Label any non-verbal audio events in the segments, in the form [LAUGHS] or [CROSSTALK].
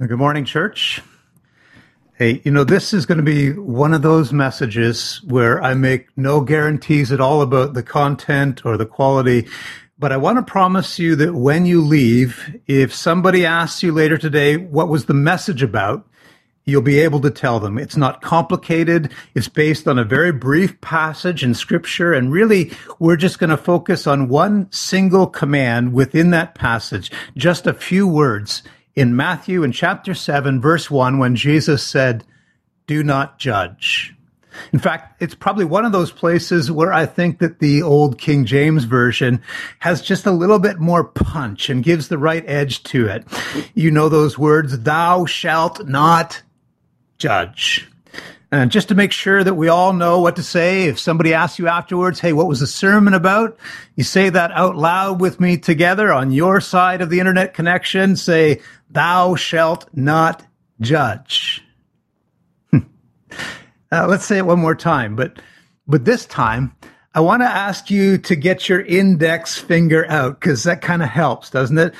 Good morning, church. Hey, you know, this is going to be one of those messages where I make no guarantees at all about the content or the quality, but I want to promise you that when you leave, if somebody asks you later today, what was the message about? You'll be able to tell them. It's not complicated. It's based on a very brief passage in scripture. And really, we're just going to focus on one single command within that passage, just a few words in Matthew in chapter 7, verse 1, when Jesus said, Do not judge. In fact, it's probably one of those places where I think that the old King James Version has just a little bit more punch and gives the right edge to it. You know those words, thou shalt not judge. And just to make sure that we all know what to say, if somebody asks you afterwards, hey, what was the sermon about? You say that out loud with me together on your side of the internet connection. Say, thou shalt not judge. uh, let's say it one more time, but, but this time, I want to ask you to get your index finger out because that kind of helps, doesn't it?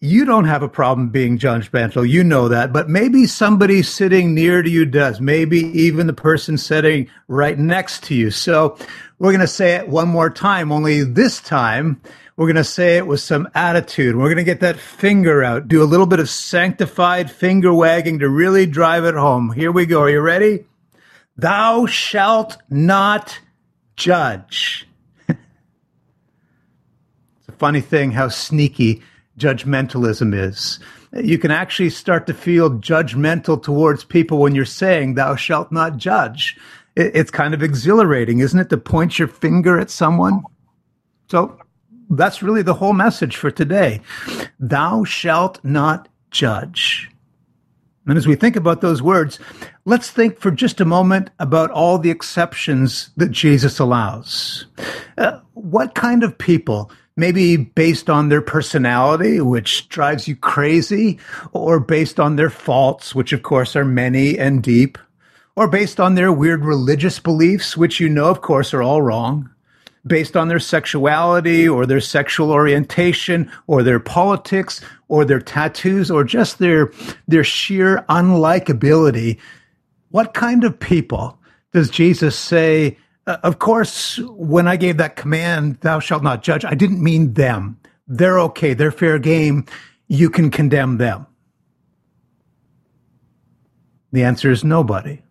You don't have a problem being judgmental. You know that, but maybe somebody sitting near to you does. Maybe even the person sitting right next to you. So we're going to say it one more time, only this time we're going to say it with some attitude. We're going to get that finger out, do a little bit of sanctified finger wagging to really drive it home. Here we go. Are you ready? Thou shalt not judge. [LAUGHS] it's a funny thing how sneaky judgmentalism is. You can actually start to feel judgmental towards people when you're saying, Thou shalt not judge. It's kind of exhilarating, isn't it, to point your finger at someone? So that's really the whole message for today. Thou shalt not judge. And as we think about those words, let's think for just a moment about all the exceptions that Jesus allows. Uh, what kind of people, maybe based on their personality, which drives you crazy, or based on their faults, which of course are many and deep, or based on their weird religious beliefs, which you know, of course, are all wrong, based on their sexuality or their sexual orientation or their politics or their tattoos or just their, their sheer unlikability. What kind of people does Jesus say? Uh, of course, when I gave that command, thou shalt not judge, I didn't mean them. They're okay. They're fair game. You can condemn them. The answer is nobody.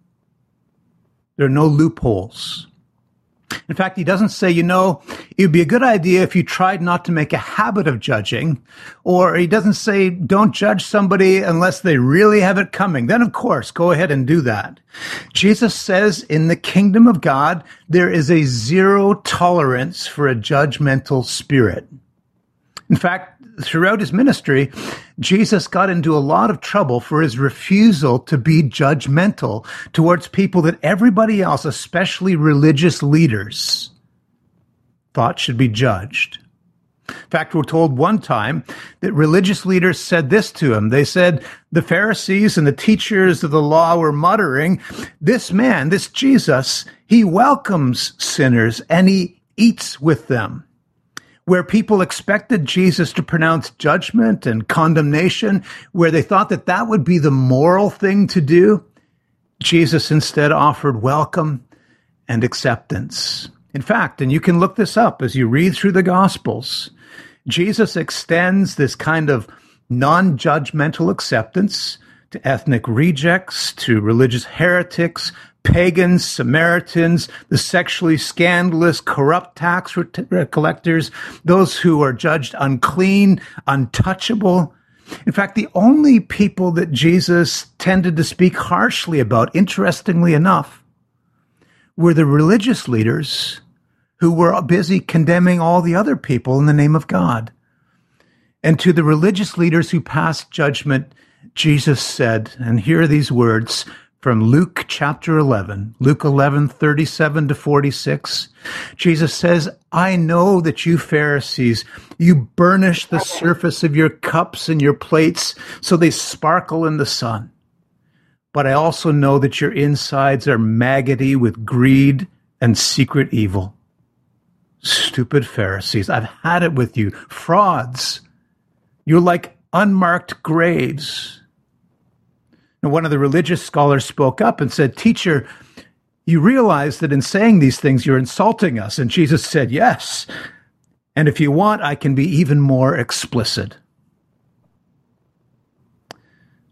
There are no loopholes. In fact, he doesn't say, you know, it would be a good idea if you tried not to make a habit of judging, or he doesn't say, don't judge somebody unless they really have it coming. Then, of course, go ahead and do that. Jesus says in the kingdom of God, there is a zero tolerance for a judgmental spirit. In fact, throughout his ministry, Jesus got into a lot of trouble for his refusal to be judgmental towards people that everybody else, especially religious leaders, thought should be judged. In fact, we're told one time that religious leaders said this to him. They said the Pharisees and the teachers of the law were muttering, this man, this Jesus, he welcomes sinners and he eats with them where people expected Jesus to pronounce judgment and condemnation, where they thought that that would be the moral thing to do, Jesus instead offered welcome and acceptance. In fact, and you can look this up as you read through the Gospels, Jesus extends this kind of non judgmental acceptance to ethnic rejects, to religious heretics, pagans, Samaritans, the sexually scandalous, corrupt tax collectors, those who are judged unclean, untouchable. In fact, the only people that Jesus tended to speak harshly about, interestingly enough, were the religious leaders who were busy condemning all the other people in the name of God. And to the religious leaders who passed judgment, Jesus said, and here are these words from Luke chapter 11, Luke 11, 37 to 46. Jesus says, I know that you Pharisees, you burnish the surface of your cups and your plates so they sparkle in the sun. But I also know that your insides are maggoty with greed and secret evil. Stupid Pharisees, I've had it with you. Frauds. You're like unmarked graves And one of the religious scholars spoke up and said, Teacher, you realize that in saying these things, you're insulting us. And Jesus said, Yes. And if you want, I can be even more explicit.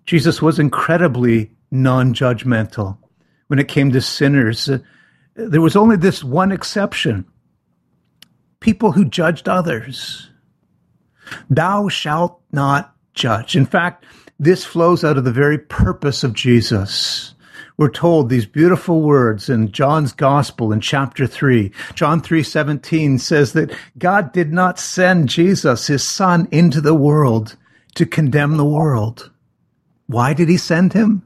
Jesus was incredibly non judgmental when it came to sinners. Uh, there was only this one exception people who judged others. Thou shalt not judge. In fact, this flows out of the very purpose of Jesus. We're told these beautiful words in John's gospel in chapter 3. John 3:17 says that God did not send Jesus, his son, into the world to condemn the world. Why did he send him?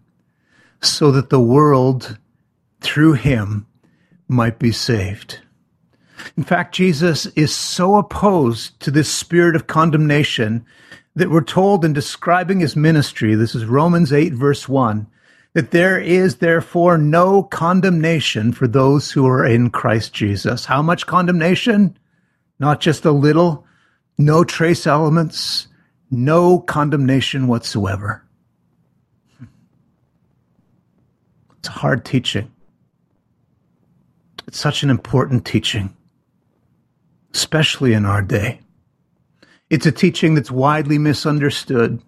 So that the world through him might be saved. In fact, Jesus is so opposed to this spirit of condemnation that we're told in describing his ministry, this is Romans 8, verse 1, that there is therefore no condemnation for those who are in Christ Jesus. How much condemnation? Not just a little, no trace elements, no condemnation whatsoever. It's hard teaching. It's such an important teaching, especially in our day. It's a teaching that's widely misunderstood.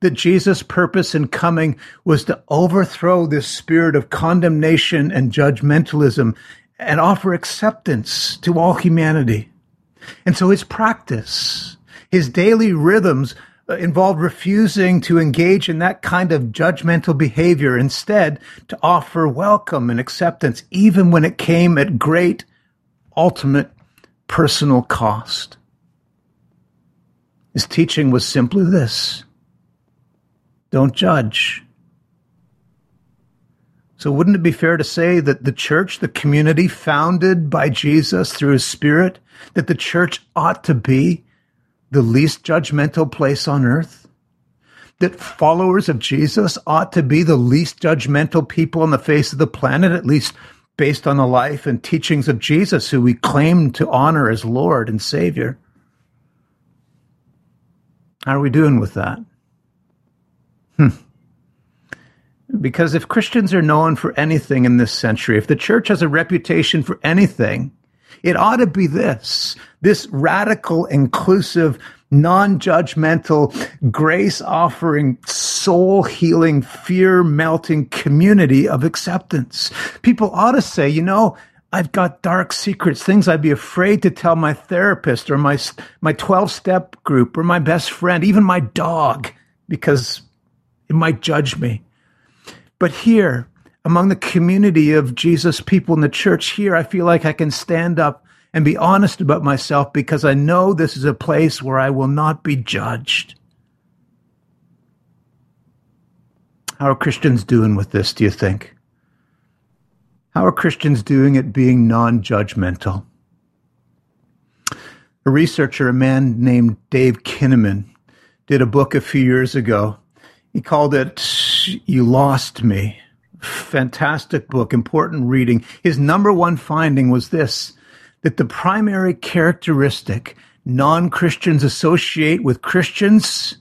That Jesus' purpose in coming was to overthrow this spirit of condemnation and judgmentalism and offer acceptance to all humanity. And so his practice, his daily rhythms uh, involved refusing to engage in that kind of judgmental behavior, instead, to offer welcome and acceptance, even when it came at great, ultimate personal cost. His teaching was simply this don't judge. So, wouldn't it be fair to say that the church, the community founded by Jesus through his Spirit, that the church ought to be the least judgmental place on earth? That followers of Jesus ought to be the least judgmental people on the face of the planet, at least based on the life and teachings of Jesus, who we claim to honor as Lord and Savior? How are we doing with that? Hmm. Because if Christians are known for anything in this century, if the church has a reputation for anything, it ought to be this this radical, inclusive, non judgmental, grace offering, soul healing, fear melting community of acceptance. People ought to say, you know, I've got dark secrets, things I'd be afraid to tell my therapist or my my 12-step group or my best friend, even my dog because it might judge me. But here, among the community of Jesus people in the church here, I feel like I can stand up and be honest about myself because I know this is a place where I will not be judged. How are Christians doing with this, do you think? How are Christians doing at being non judgmental? A researcher, a man named Dave Kinnaman, did a book a few years ago. He called it You Lost Me. Fantastic book, important reading. His number one finding was this that the primary characteristic non Christians associate with Christians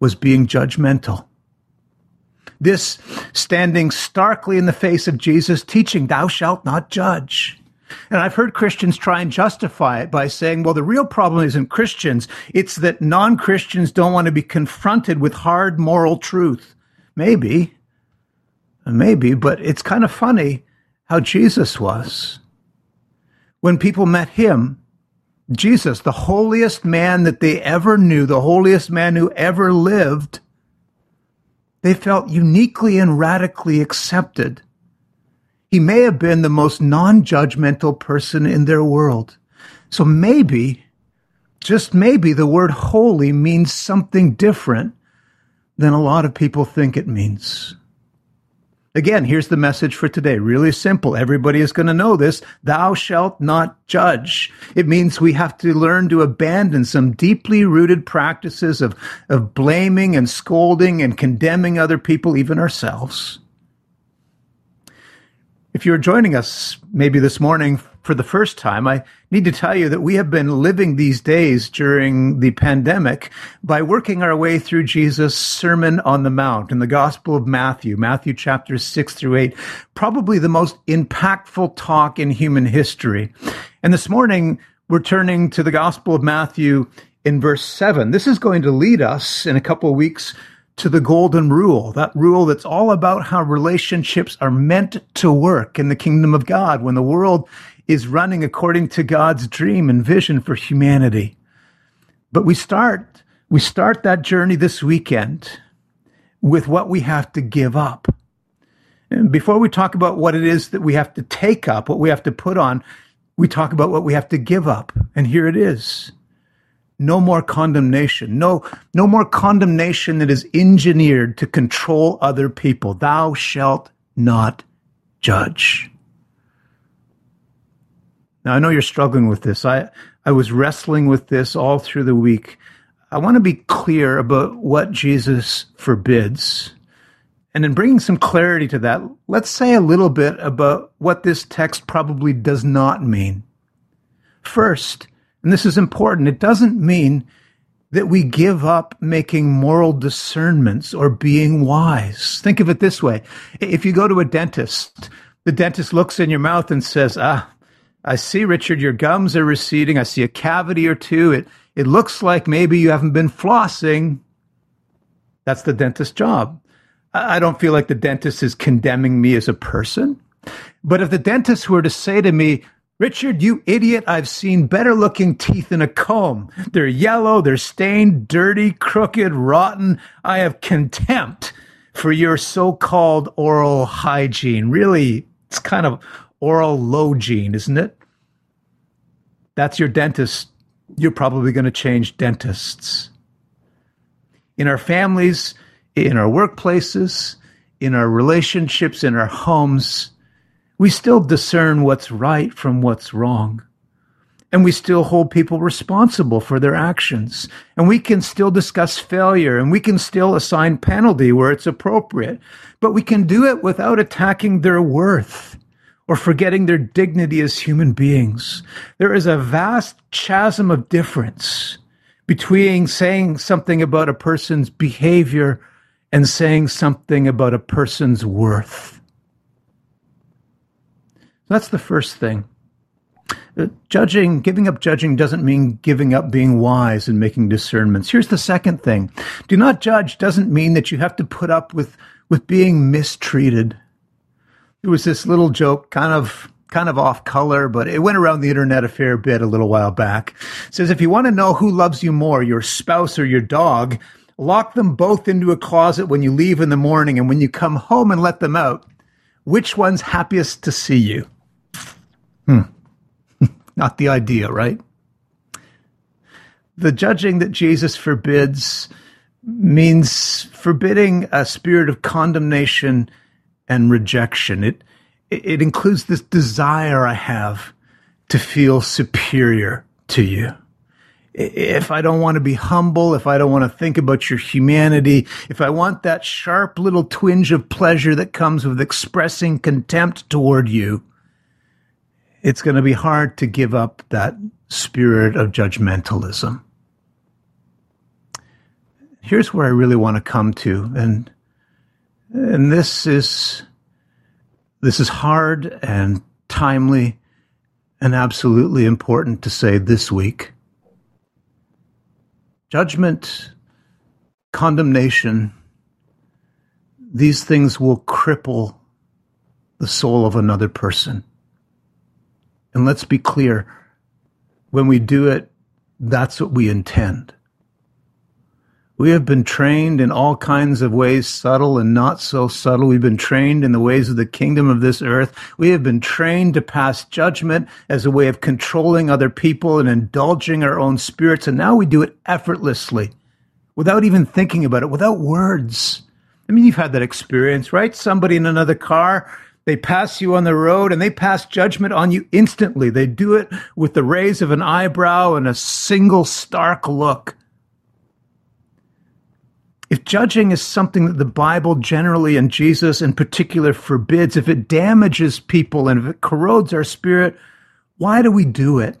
was being judgmental. This standing starkly in the face of Jesus' teaching, thou shalt not judge. And I've heard Christians try and justify it by saying, well, the real problem isn't Christians. It's that non Christians don't want to be confronted with hard moral truth. Maybe, maybe, but it's kind of funny how Jesus was. When people met him, Jesus, the holiest man that they ever knew, the holiest man who ever lived, they felt uniquely and radically accepted. He may have been the most non judgmental person in their world. So maybe, just maybe, the word holy means something different than a lot of people think it means. Again, here's the message for today. Really simple. Everybody is going to know this. Thou shalt not judge. It means we have to learn to abandon some deeply rooted practices of, of blaming and scolding and condemning other people, even ourselves. If you're joining us maybe this morning for the first time, I need to tell you that we have been living these days during the pandemic by working our way through Jesus' Sermon on the Mount in the Gospel of Matthew, Matthew chapters 6 through 8, probably the most impactful talk in human history. And this morning, we're turning to the Gospel of Matthew in verse 7. This is going to lead us in a couple of weeks to the golden rule, that rule that's all about how relationships are meant to work in the kingdom of God when the world is running according to God's dream and vision for humanity. But we start, we start that journey this weekend with what we have to give up. And before we talk about what it is that we have to take up, what we have to put on, we talk about what we have to give up. And here it is no more condemnation. No, no more condemnation that is engineered to control other people. Thou shalt not judge. Now, I know you're struggling with this. I, I was wrestling with this all through the week. I want to be clear about what Jesus forbids. And in bringing some clarity to that, let's say a little bit about what this text probably does not mean. First, and this is important, it doesn't mean that we give up making moral discernments or being wise. Think of it this way. If you go to a dentist, the dentist looks in your mouth and says, ah, I see, Richard, your gums are receding. I see a cavity or two. It, it looks like maybe you haven't been flossing. That's the dentist's job. I don't feel like the dentist is condemning me as a person. But if the dentist were to say to me, Richard, you idiot, I've seen better looking teeth in a comb. They're yellow, they're stained, dirty, crooked, rotten. I have contempt for your so called oral hygiene. Really, it's kind of oral low gene, isn't it? That's your dentist. You're probably going to change dentists. In our families, in our workplaces, in our relationships, in our homes, we still discern what's right from what's wrong. And we still hold people responsible for their actions. And we can still discuss failure and we can still assign penalty where it's appropriate. But we can do it without attacking their worth or forgetting their dignity as human beings. There is a vast chasm of difference between saying something about a person's behavior and saying something about a person's worth. That's the first thing. Uh, judging, giving up judging doesn't mean giving up being wise and making discernments. Here's the second thing. Do not judge doesn't mean that you have to put up with, with being mistreated. There was this little joke, kind of kind of off color, but it went around the internet a fair bit a little while back. It says if you want to know who loves you more, your spouse or your dog, lock them both into a closet when you leave in the morning and when you come home and let them out. Which one's happiest to see you? Hmm. [LAUGHS] Not the idea, right? The judging that Jesus forbids means forbidding a spirit of condemnation and rejection. It, it includes this desire I have to feel superior to you. If I don't want to be humble, if I don't want to think about your humanity, if I want that sharp little twinge of pleasure that comes with expressing contempt toward you, it's going to be hard to give up that spirit of judgmentalism. Here's where I really want to come to, and and this is this is hard and timely and absolutely important to say this week. Judgment, condemnation, these things will cripple the soul of another person. And let's be clear when we do it, that's what we intend. We have been trained in all kinds of ways, subtle and not so subtle. We've been trained in the ways of the kingdom of this earth. We have been trained to pass judgment as a way of controlling other people and indulging our own spirits. And now we do it effortlessly without even thinking about it, without words. I mean, you've had that experience, right? Somebody in another car they pass you on the road and they pass judgment on you instantly. They do it with the raise of an eyebrow and a single stark look. If, judging is something that the Bible generally and Jesus in particular forbids, if it damages people and if it corrodes our spirit, why do we do it?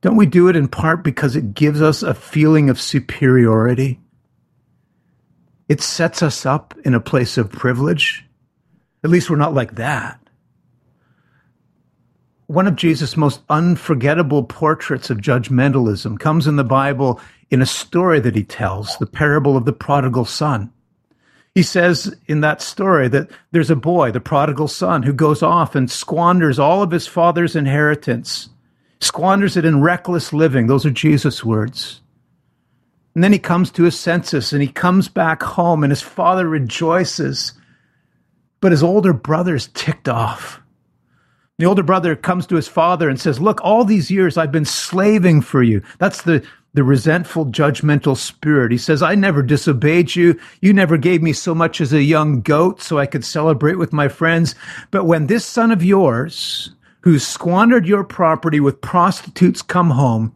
Don't we do it in part because it gives us a feeling of superiority? It sets us up in a place of privilege. At least we're not like that. One of Jesus' most unforgettable portraits of judgmentalism comes in the Bible in a story that he tells, the parable of the prodigal son. He says in that story that there's a boy, the prodigal son, who goes off and squanders all of his father's inheritance, squanders it in reckless living. Those are Jesus' words. And then he comes to his senses and he comes back home and his father rejoices. But his older brother's ticked off. The older brother comes to his father and says, Look, all these years I've been slaving for you. That's the, the resentful, judgmental spirit. He says, I never disobeyed you. You never gave me so much as a young goat so I could celebrate with my friends. But when this son of yours, who squandered your property with prostitutes, come home,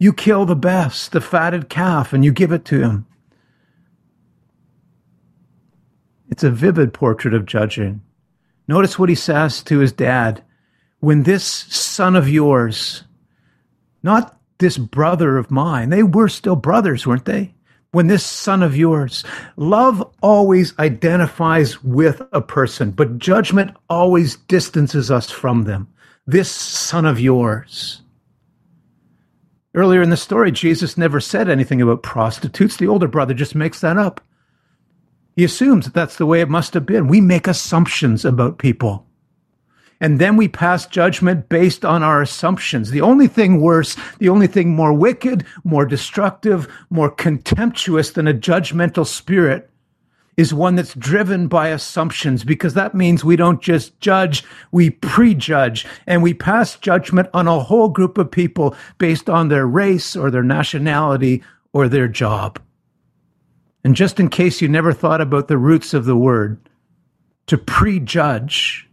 you kill the best, the fatted calf, and you give it to him. It's a vivid portrait of judging. Notice what he says to his dad. When this son of yours, not this brother of mine, they were still brothers, weren't they? When this son of yours, love always identifies with a person, but judgment always distances us from them. This son of yours. Earlier in the story, Jesus never said anything about prostitutes. The older brother just makes that up. He assumes that that's the way it must have been. We make assumptions about people. And then we pass judgment based on our assumptions. The only thing worse, the only thing more wicked, more destructive, more contemptuous than a judgmental spirit is one that's driven by assumptions because that means we don't just judge, we prejudge and we pass judgment on a whole group of people based on their race or their nationality or their job. And just in case you never thought about the roots of the word, to prejudge,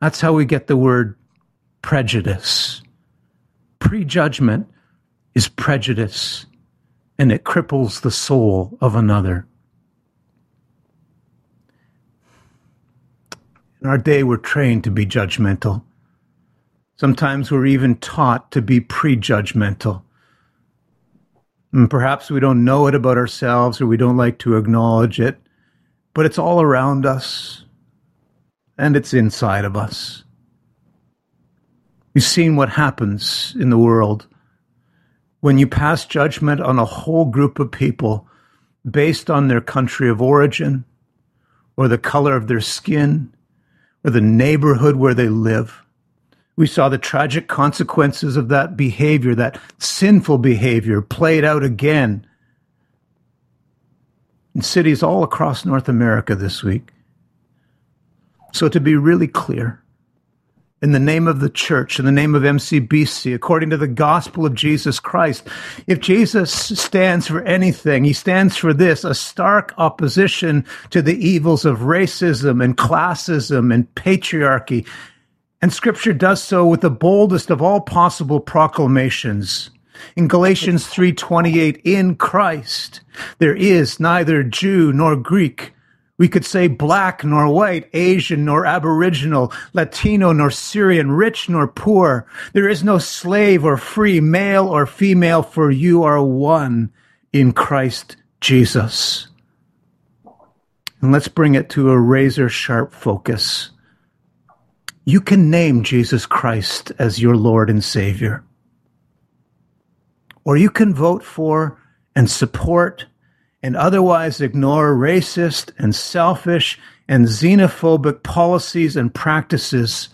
that's how we get the word prejudice. Prejudgment is prejudice, and it cripples the soul of another. In our day, we're trained to be judgmental. Sometimes we're even taught to be prejudgmental. And perhaps we don't know it about ourselves or we don't like to acknowledge it, but it's all around us and it's inside of us. We've seen what happens in the world when you pass judgment on a whole group of people based on their country of origin or the color of their skin or the neighborhood where they live. We saw the tragic consequences of that behavior, that sinful behavior played out again in cities all across North America this week. So, to be really clear, in the name of the church, in the name of MCBC, according to the gospel of Jesus Christ, if Jesus stands for anything, he stands for this a stark opposition to the evils of racism and classism and patriarchy and scripture does so with the boldest of all possible proclamations. In Galatians 3:28, in Christ there is neither Jew nor Greek. We could say black nor white, Asian nor aboriginal, Latino nor Syrian, rich nor poor. There is no slave or free, male or female, for you are one in Christ Jesus. And let's bring it to a razor sharp focus you can name Jesus Christ as your Lord and Savior. Or you can vote for and support and otherwise ignore racist and selfish and xenophobic policies and practices.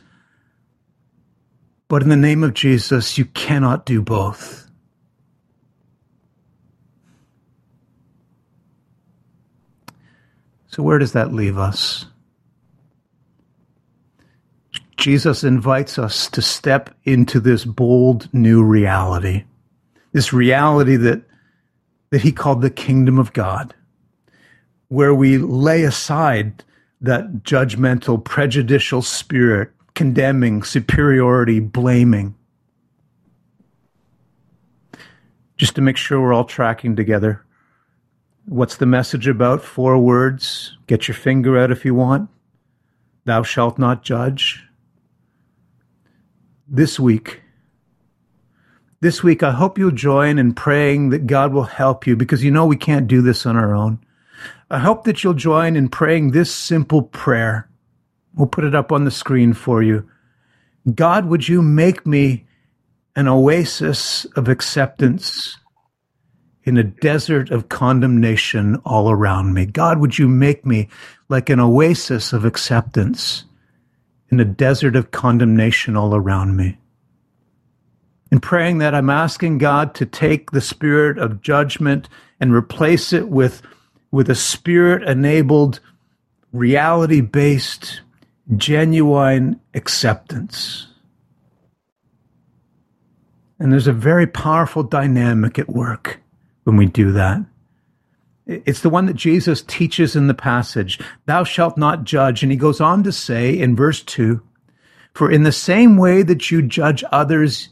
But in the name of Jesus, you cannot do both. So, where does that leave us? Jesus invites us to step into this bold new reality, this reality that, that he called the kingdom of God, where we lay aside that judgmental, prejudicial spirit, condemning, superiority, blaming. just to make sure we're all tracking together. What's the message about? Four words. Get your finger out if you want. Thou shalt not judge. This week, this week, I hope you'll join in praying that God will help you because you know we can't do this on our own. I hope that you'll join in praying this simple prayer. We'll put it up on the screen for you. God, would you make me an oasis of acceptance in a desert of condemnation all around me? God, would you make me like an oasis of acceptance in a desert of condemnation all around me? In praying that, I'm asking God to take the spirit of judgment and replace it with, with a spirit enabled, reality based, genuine acceptance. And there's a very powerful dynamic at work when we do that. It's the one that Jesus teaches in the passage Thou shalt not judge. And he goes on to say in verse 2 For in the same way that you judge others,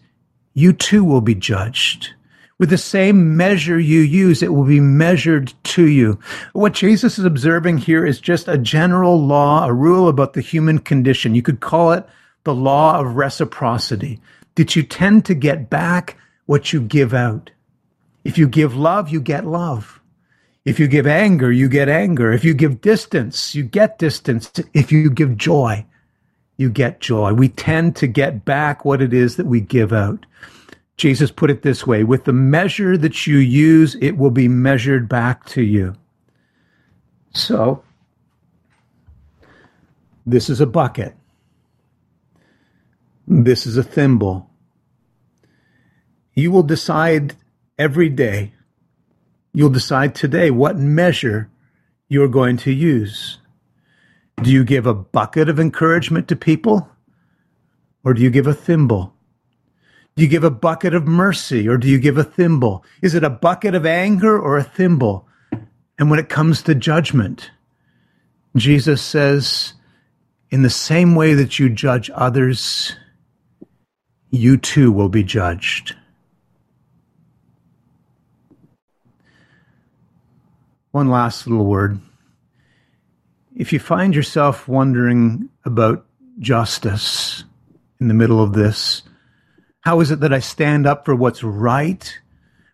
you too will be judged. With the same measure you use, it will be measured to you. What Jesus is observing here is just a general law, a rule about the human condition. You could call it the law of reciprocity, that you tend to get back what you give out. If you give love, you get love. If you give anger, you get anger. If you give distance, you get distance. If you give joy, you get joy. We tend to get back what it is that we give out. Jesus put it this way with the measure that you use, it will be measured back to you. So, this is a bucket. This is a thimble. You will decide every day, you'll decide today what measure you're going to use. Do you give a bucket of encouragement to people? Or do you give a thimble? Do you give a bucket of mercy or do you give a thimble? Is it a bucket of anger or a thimble? And when it comes to judgment, Jesus says, in the same way that you judge others, you too will be judged. One last little word if you find yourself wondering about justice in the middle of this, how is it that I stand up for what's right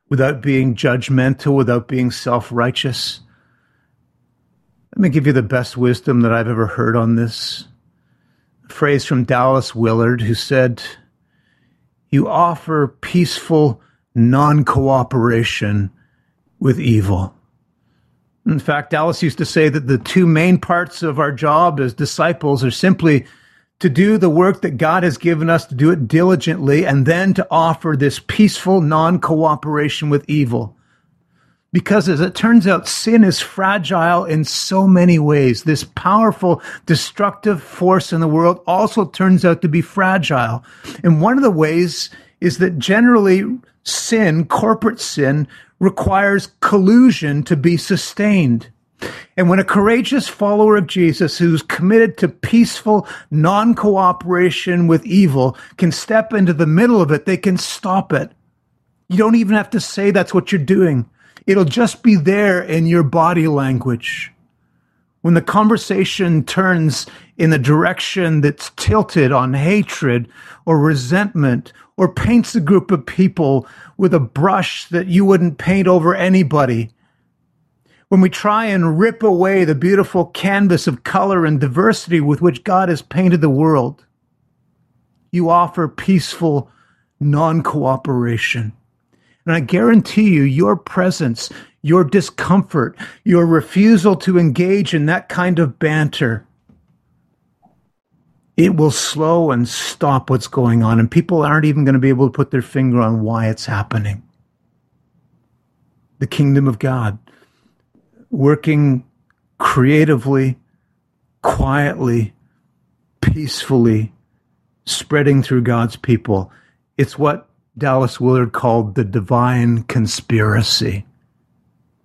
without being judgmental, without being self righteous? Let me give you the best wisdom that I've ever heard on this. A phrase from Dallas Willard, who said, You offer peaceful non cooperation with evil. In fact, Dallas used to say that the two main parts of our job as disciples are simply to do the work that God has given us, to do it diligently, and then to offer this peaceful non cooperation with evil. Because as it turns out, sin is fragile in so many ways. This powerful, destructive force in the world also turns out to be fragile. And one of the ways is that generally sin, corporate sin, requires collusion to be sustained. And when a courageous follower of Jesus who's committed to peaceful non cooperation with evil can step into the middle of it, they can stop it. You don't even have to say that's what you're doing. It'll just be there in your body language. When the conversation turns in the direction that's tilted on hatred or resentment or paints a group of people with a brush that you wouldn't paint over anybody. When we try and rip away the beautiful canvas of color and diversity with which God has painted the world, you offer peaceful non cooperation. And I guarantee you, your presence, your discomfort, your refusal to engage in that kind of banter it will slow and stop what's going on, and people aren't even going to be able to put their finger on why it's happening. The kingdom of God, working creatively, quietly, peacefully, spreading through God's people. It's what Dallas Willard called the divine conspiracy,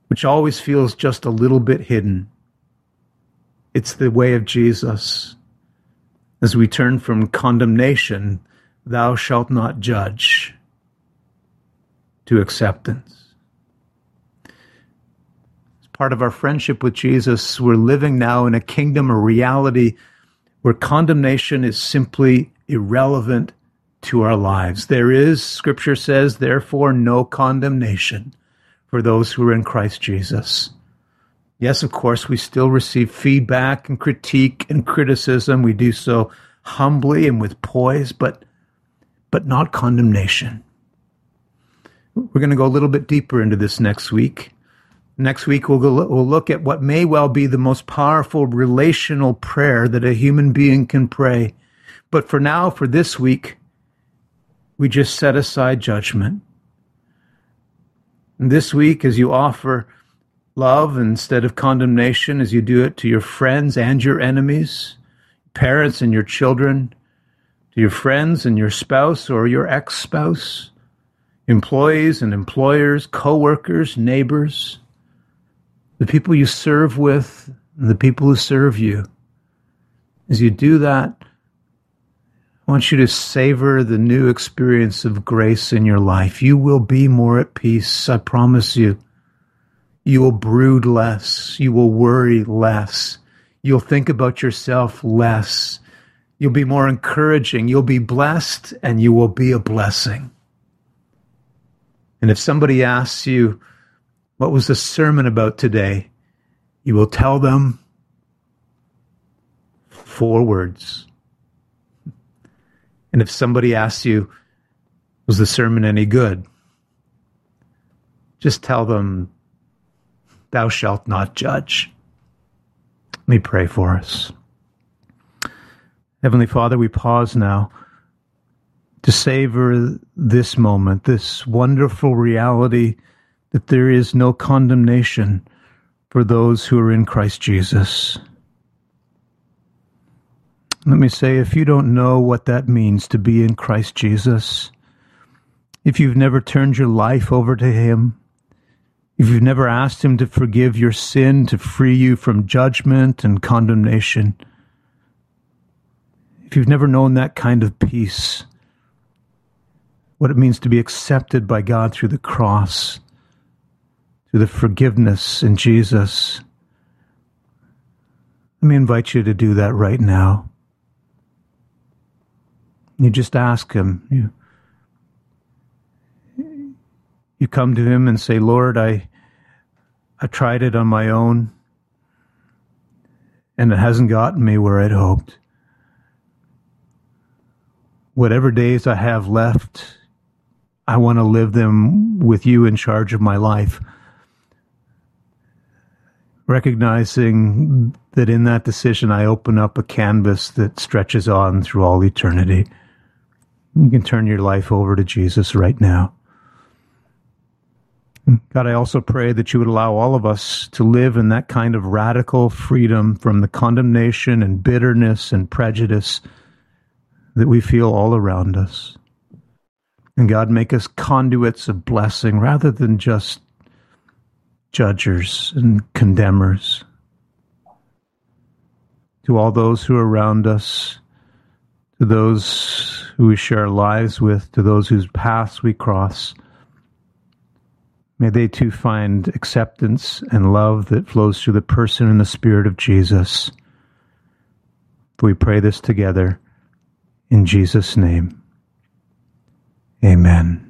which always feels just a little bit hidden. It's the way of Jesus as we turn from condemnation, thou shalt not judge, to acceptance. As part of our friendship with Jesus, we're living now in a kingdom, a reality where condemnation is simply irrelevant to our lives. There is, Scripture says, therefore, no condemnation for those who are in Christ Jesus. Yes, of course, we still receive feedback and critique and criticism. We do so humbly and with poise, but, but not condemnation. We're going to go a little bit deeper into this next week. Next week, we'll, go, we'll look at what may well be the most powerful relational prayer that a human being can pray. But for now, for this week, we just set aside judgment. And this week, as you offer love instead of condemnation, as you do it to your friends and your enemies, parents and your children, to your friends and your spouse or your ex spouse, employees and employers, co workers, neighbors the people you serve with, and the people who serve you. As you do that, I want you to savor the new experience of grace in your life. You will be more at peace, I promise you. You will brood less. You will worry less. You'll think about yourself less. You'll be more encouraging. You'll be blessed and you will be a blessing. And if somebody asks you, what was the sermon about today? You will tell them four words. And if somebody asks you, was the sermon any good? Just tell them, Thou shalt not judge. Let me pray for us. Heavenly Father, we pause now to savor this moment, this wonderful reality that there is no condemnation for those who are in Christ Jesus. Let me say, if you don't know what that means to be in Christ Jesus, if you've never turned your life over to Him, if you've never asked Him to forgive your sin, to free you from judgment and condemnation, if you've never known that kind of peace, what it means to be accepted by God through the cross, through the forgiveness in Jesus. Let me invite you to do that right now. You just ask Him. You, you come to Him and say, Lord, I, I tried it on my own, and it hasn't gotten me where I'd hoped. Whatever days I have left, I want to live them with you in charge of my life recognizing that in that decision, I open up a canvas that stretches on through all eternity. You can turn your life over to Jesus right now. God, I also pray that you would allow all of us to live in that kind of radical freedom from the condemnation and bitterness and prejudice that we feel all around us. And God, make us conduits of blessing rather than just judgers and condemners. To all those who are around us, to those who we share lives with, to those whose paths we cross, may they too find acceptance and love that flows through the person and the spirit of Jesus. We pray this together in Jesus' name. Amen.